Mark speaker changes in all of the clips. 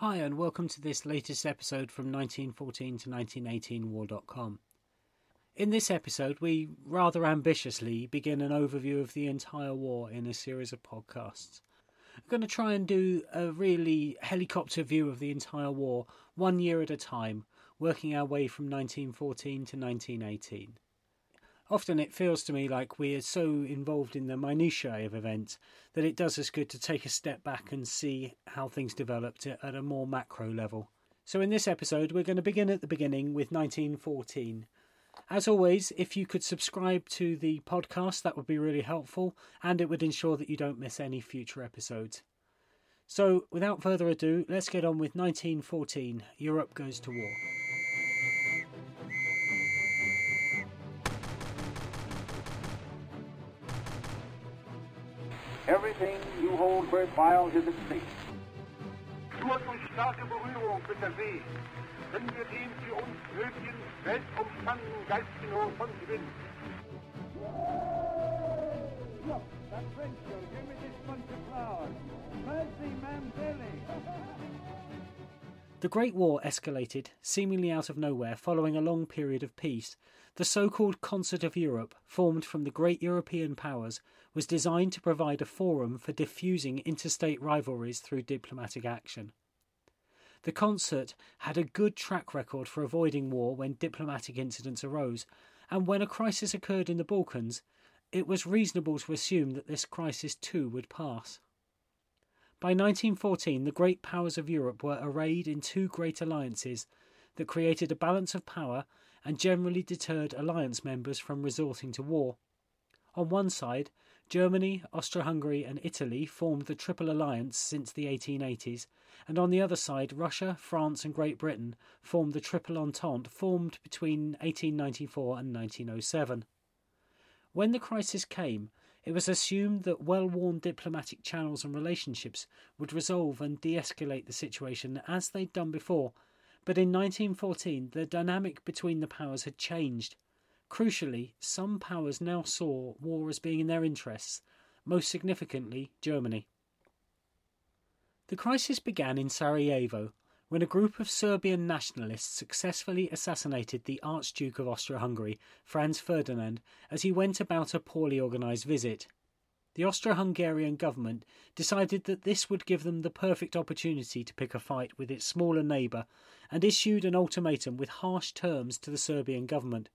Speaker 1: Hi, and welcome to this latest episode from 1914 to 1918 War.com. In this episode, we rather ambitiously begin an overview of the entire war in a series of podcasts. I'm going to try and do a really helicopter view of the entire war, one year at a time, working our way from 1914 to 1918. Often it feels to me like we are so involved in the minutiae of events that it does us good to take a step back and see how things developed at a more macro level. So, in this episode, we're going to begin at the beginning with 1914. As always, if you could subscribe to the podcast, that would be really helpful and it would ensure that you don't miss any future episodes. So, without further ado, let's get on with 1914 Europe Goes to War.
Speaker 2: Everything you hold worthwhile is at stake.
Speaker 3: Nur durch starke Berührung mit der See können wir den für uns nötigen weltumspannenden geistigen Horizont gewinnen.
Speaker 4: Look, that French girl gave me this bunch of flowers. Mercy, ma'am, Billy.
Speaker 1: The Great War escalated, seemingly out of nowhere, following a long period of peace. The so called Concert of Europe, formed from the great European powers, was designed to provide a forum for diffusing interstate rivalries through diplomatic action. The concert had a good track record for avoiding war when diplomatic incidents arose, and when a crisis occurred in the Balkans, it was reasonable to assume that this crisis too would pass. By 1914, the great powers of Europe were arrayed in two great alliances that created a balance of power and generally deterred alliance members from resorting to war. On one side, Germany, Austro Hungary, and Italy formed the Triple Alliance since the 1880s, and on the other side, Russia, France, and Great Britain formed the Triple Entente formed between 1894 and 1907. When the crisis came, it was assumed that well worn diplomatic channels and relationships would resolve and de escalate the situation as they'd done before, but in 1914 the dynamic between the powers had changed. Crucially, some powers now saw war as being in their interests, most significantly Germany. The crisis began in Sarajevo when a group of Serbian nationalists successfully assassinated the Archduke of Austro Hungary, Franz Ferdinand, as he went about a poorly organised visit. The Austro Hungarian government decided that this would give them the perfect opportunity to pick a fight with its smaller neighbour and issued an ultimatum with harsh terms to the Serbian government,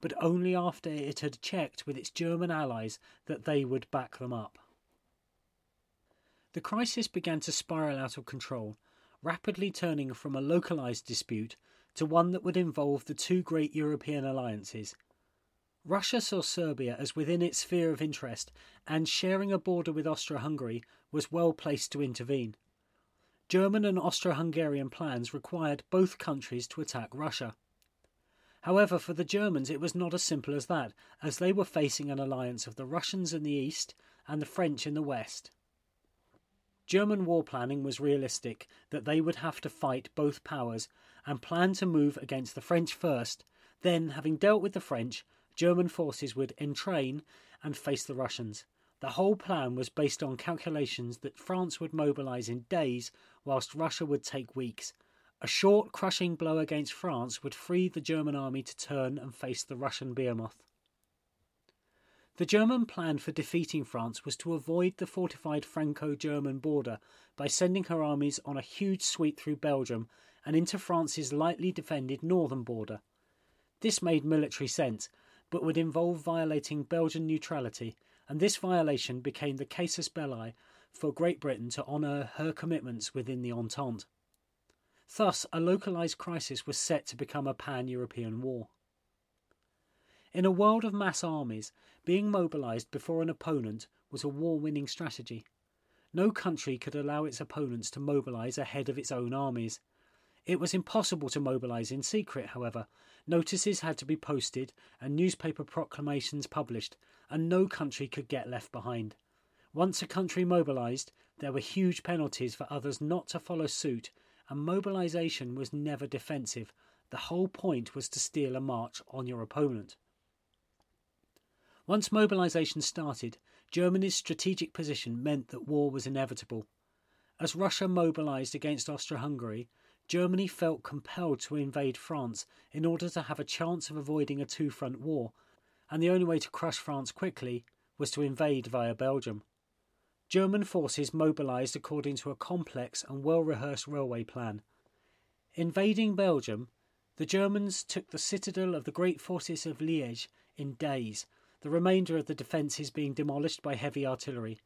Speaker 1: but only after it had checked with its German allies that they would back them up. The crisis began to spiral out of control, rapidly turning from a localised dispute to one that would involve the two great European alliances. Russia saw Serbia as within its sphere of interest, and sharing a border with Austro Hungary was well placed to intervene. German and Austro Hungarian plans required both countries to attack Russia. However, for the Germans it was not as simple as that, as they were facing an alliance of the Russians in the east and the French in the west. German war planning was realistic that they would have to fight both powers and planned to move against the French first, then, having dealt with the French, German forces would entrain and face the Russians. The whole plan was based on calculations that France would mobilise in days, whilst Russia would take weeks. A short, crushing blow against France would free the German army to turn and face the Russian behemoth. The German plan for defeating France was to avoid the fortified Franco German border by sending her armies on a huge sweep through Belgium and into France's lightly defended northern border. This made military sense, but would involve violating Belgian neutrality and this violation became the casus belli for Great Britain to honour her commitments within the Entente. Thus, a localised crisis was set to become a pan European war. In a world of mass armies, being mobilised before an opponent was a war winning strategy. No country could allow its opponents to mobilise ahead of its own armies. It was impossible to mobilise in secret, however. Notices had to be posted and newspaper proclamations published, and no country could get left behind. Once a country mobilised, there were huge penalties for others not to follow suit, and mobilisation was never defensive. The whole point was to steal a march on your opponent. Once mobilisation started, Germany's strategic position meant that war was inevitable. As Russia mobilized against Austro Hungary, Germany felt compelled to invade France in order to have a chance of avoiding a two front war, and the only way to crush France quickly was to invade via Belgium. German forces mobilized according to a complex and well rehearsed railway plan. Invading Belgium, the Germans took the citadel of the great fortress of Liège in days, the remainder of the defences being demolished by heavy artillery.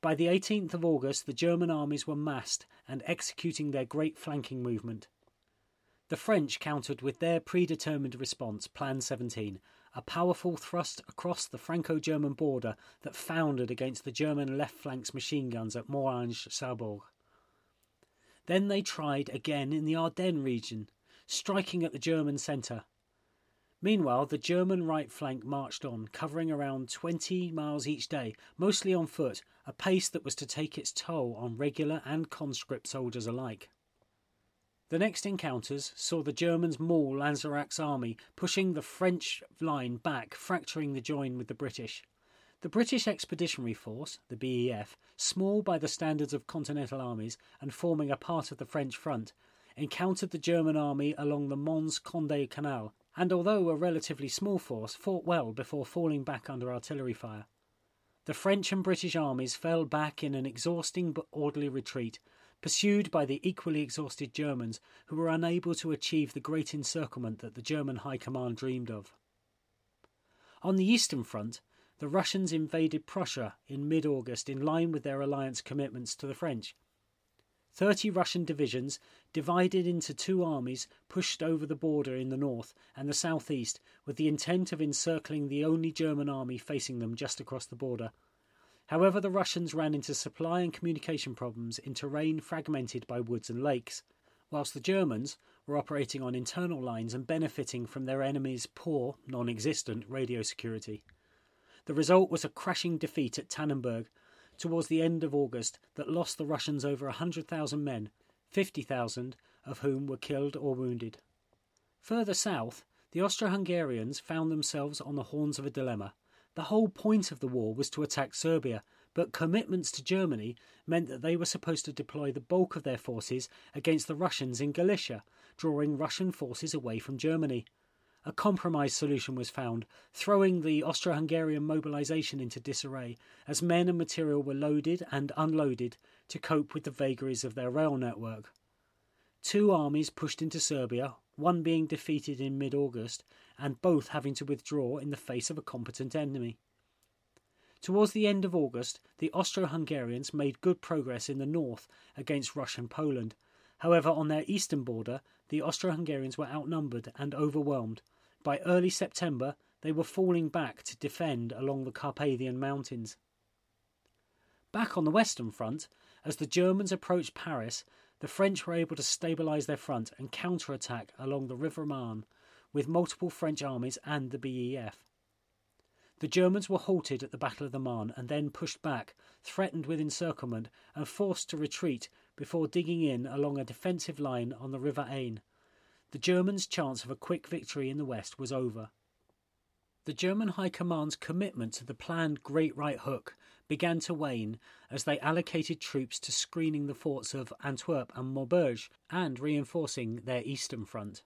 Speaker 1: By the 18th of August, the German armies were massed and executing their great flanking movement. The French countered with their predetermined response, Plan 17, a powerful thrust across the Franco German border that foundered against the German left flank's machine guns at Morhange Saarburg. Then they tried again in the Ardennes region, striking at the German centre. Meanwhile, the German right flank marched on, covering around 20 miles each day, mostly on foot, a pace that was to take its toll on regular and conscript soldiers alike. The next encounters saw the Germans maul Lanzerac's army, pushing the French line back, fracturing the join with the British. The British Expeditionary Force, the BEF, small by the standards of continental armies and forming a part of the French front, encountered the German army along the Mons Condé Canal, and although a relatively small force, fought well before falling back under artillery fire. The French and British armies fell back in an exhausting but orderly retreat, pursued by the equally exhausted Germans, who were unable to achieve the great encirclement that the German High Command dreamed of. On the Eastern Front, the Russians invaded Prussia in mid August in line with their alliance commitments to the French. Thirty Russian divisions, divided into two armies, pushed over the border in the north and the southeast with the intent of encircling the only German army facing them just across the border. However, the Russians ran into supply and communication problems in terrain fragmented by woods and lakes, whilst the Germans were operating on internal lines and benefiting from their enemy's poor, non existent radio security. The result was a crashing defeat at Tannenberg, towards the end of August that lost the Russians over 100,000 men, 50,000 of whom were killed or wounded. Further south, the Austro Hungarians found themselves on the horns of a dilemma. The whole point of the war was to attack Serbia, but commitments to Germany meant that they were supposed to deploy the bulk of their forces against the Russians in Galicia, drawing Russian forces away from Germany a compromise solution was found, throwing the Austro Hungarian mobilisation into disarray as men and material were loaded and unloaded to cope with the vagaries of their rail network. Two armies pushed into Serbia, one being defeated in mid August, and both having to withdraw in the face of a competent enemy. Towards the end of August, the Austro Hungarians made good progress in the north against Russian Poland. However, on their eastern border, the Austro Hungarians were outnumbered and overwhelmed, by early September, they were falling back to defend along the Carpathian Mountains. Back on the Western Front, as the Germans approached Paris, the French were able to stabilise their front and counterattack along the River Marne with multiple French armies and the BEF. The Germans were halted at the Battle of the Marne and then pushed back, threatened with encirclement, and forced to retreat before digging in along a defensive line on the River Aisne, the Germans' chance of a quick victory in the west was over. The German High Command's commitment to the planned Great Right Hook began to wane as they allocated troops to screening the forts of Antwerp and Maubeuge and reinforcing their eastern front.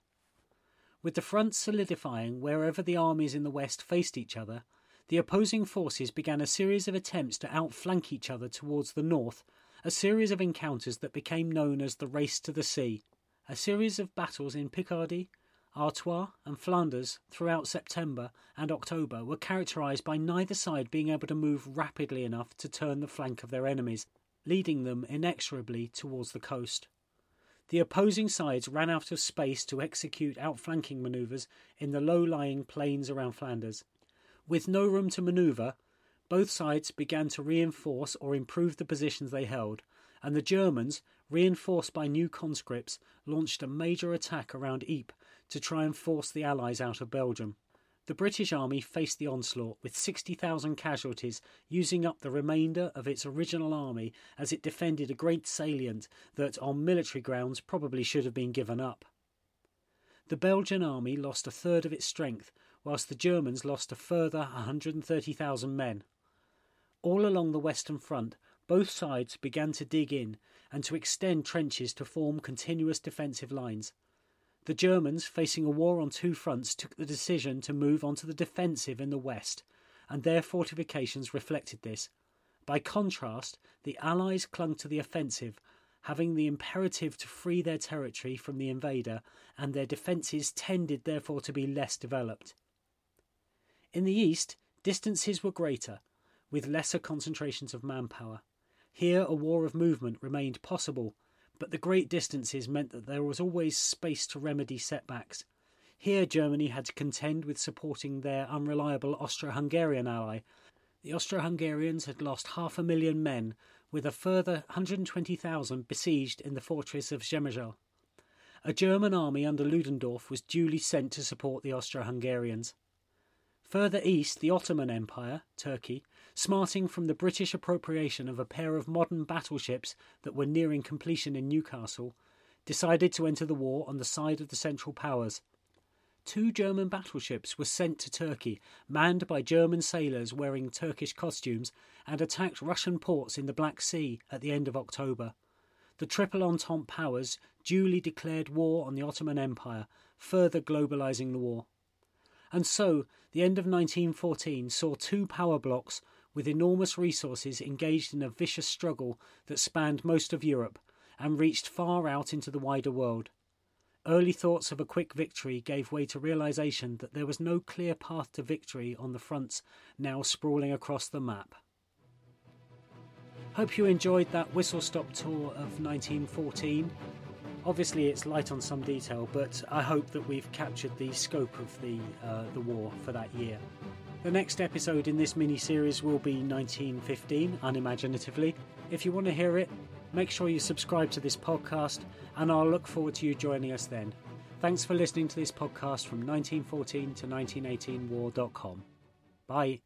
Speaker 1: With the front solidifying wherever the armies in the west faced each other, the opposing forces began a series of attempts to outflank each other towards the north, a series of encounters that became known as the Race to the Sea. A series of battles in Picardy, Artois, and Flanders throughout September and October were characterised by neither side being able to move rapidly enough to turn the flank of their enemies, leading them inexorably towards the coast. The opposing sides ran out of space to execute outflanking manoeuvres in the low lying plains around Flanders. With no room to manoeuvre, both sides began to reinforce or improve the positions they held, and the Germans, reinforced by new conscripts, launched a major attack around Ypres to try and force the Allies out of Belgium. The British Army faced the onslaught with 60,000 casualties, using up the remainder of its original army as it defended a great salient that, on military grounds, probably should have been given up. The Belgian army lost a third of its strength, whilst the Germans lost a further 130,000 men. All along the Western Front, both sides began to dig in and to extend trenches to form continuous defensive lines. The Germans, facing a war on two fronts, took the decision to move onto the defensive in the west, and their fortifications reflected this. By contrast, the Allies clung to the offensive, having the imperative to free their territory from the invader, and their defences tended therefore to be less developed. In the east, distances were greater, with lesser concentrations of manpower. Here, a war of movement remained possible, but the great distances meant that there was always space to remedy setbacks. Here, Germany had to contend with supporting their unreliable Austro Hungarian ally. The Austro Hungarians had lost half a million men, with a further 120,000 besieged in the fortress of Przemysl. A German army under Ludendorff was duly sent to support the Austro Hungarians. Further east, the Ottoman Empire, Turkey, smarting from the British appropriation of a pair of modern battleships that were nearing completion in Newcastle, decided to enter the war on the side of the Central Powers. Two German battleships were sent to Turkey, manned by German sailors wearing Turkish costumes, and attacked Russian ports in the Black Sea at the end of October. The Triple Entente powers duly declared war on the Ottoman Empire, further globalizing the war. And so, the end of 1914 saw two power blocks with enormous resources engaged in a vicious struggle that spanned most of Europe and reached far out into the wider world. Early thoughts of a quick victory gave way to realization that there was no clear path to victory on the fronts now sprawling across the map. Hope you enjoyed that whistle stop tour of 1914. Obviously, it's light on some detail, but I hope that we've captured the scope of the uh, the war for that year. The next episode in this mini series will be 1915, unimaginatively. If you want to hear it, make sure you subscribe to this podcast, and I'll look forward to you joining us then. Thanks for listening to this podcast from 1914 to 1918war.com. Bye.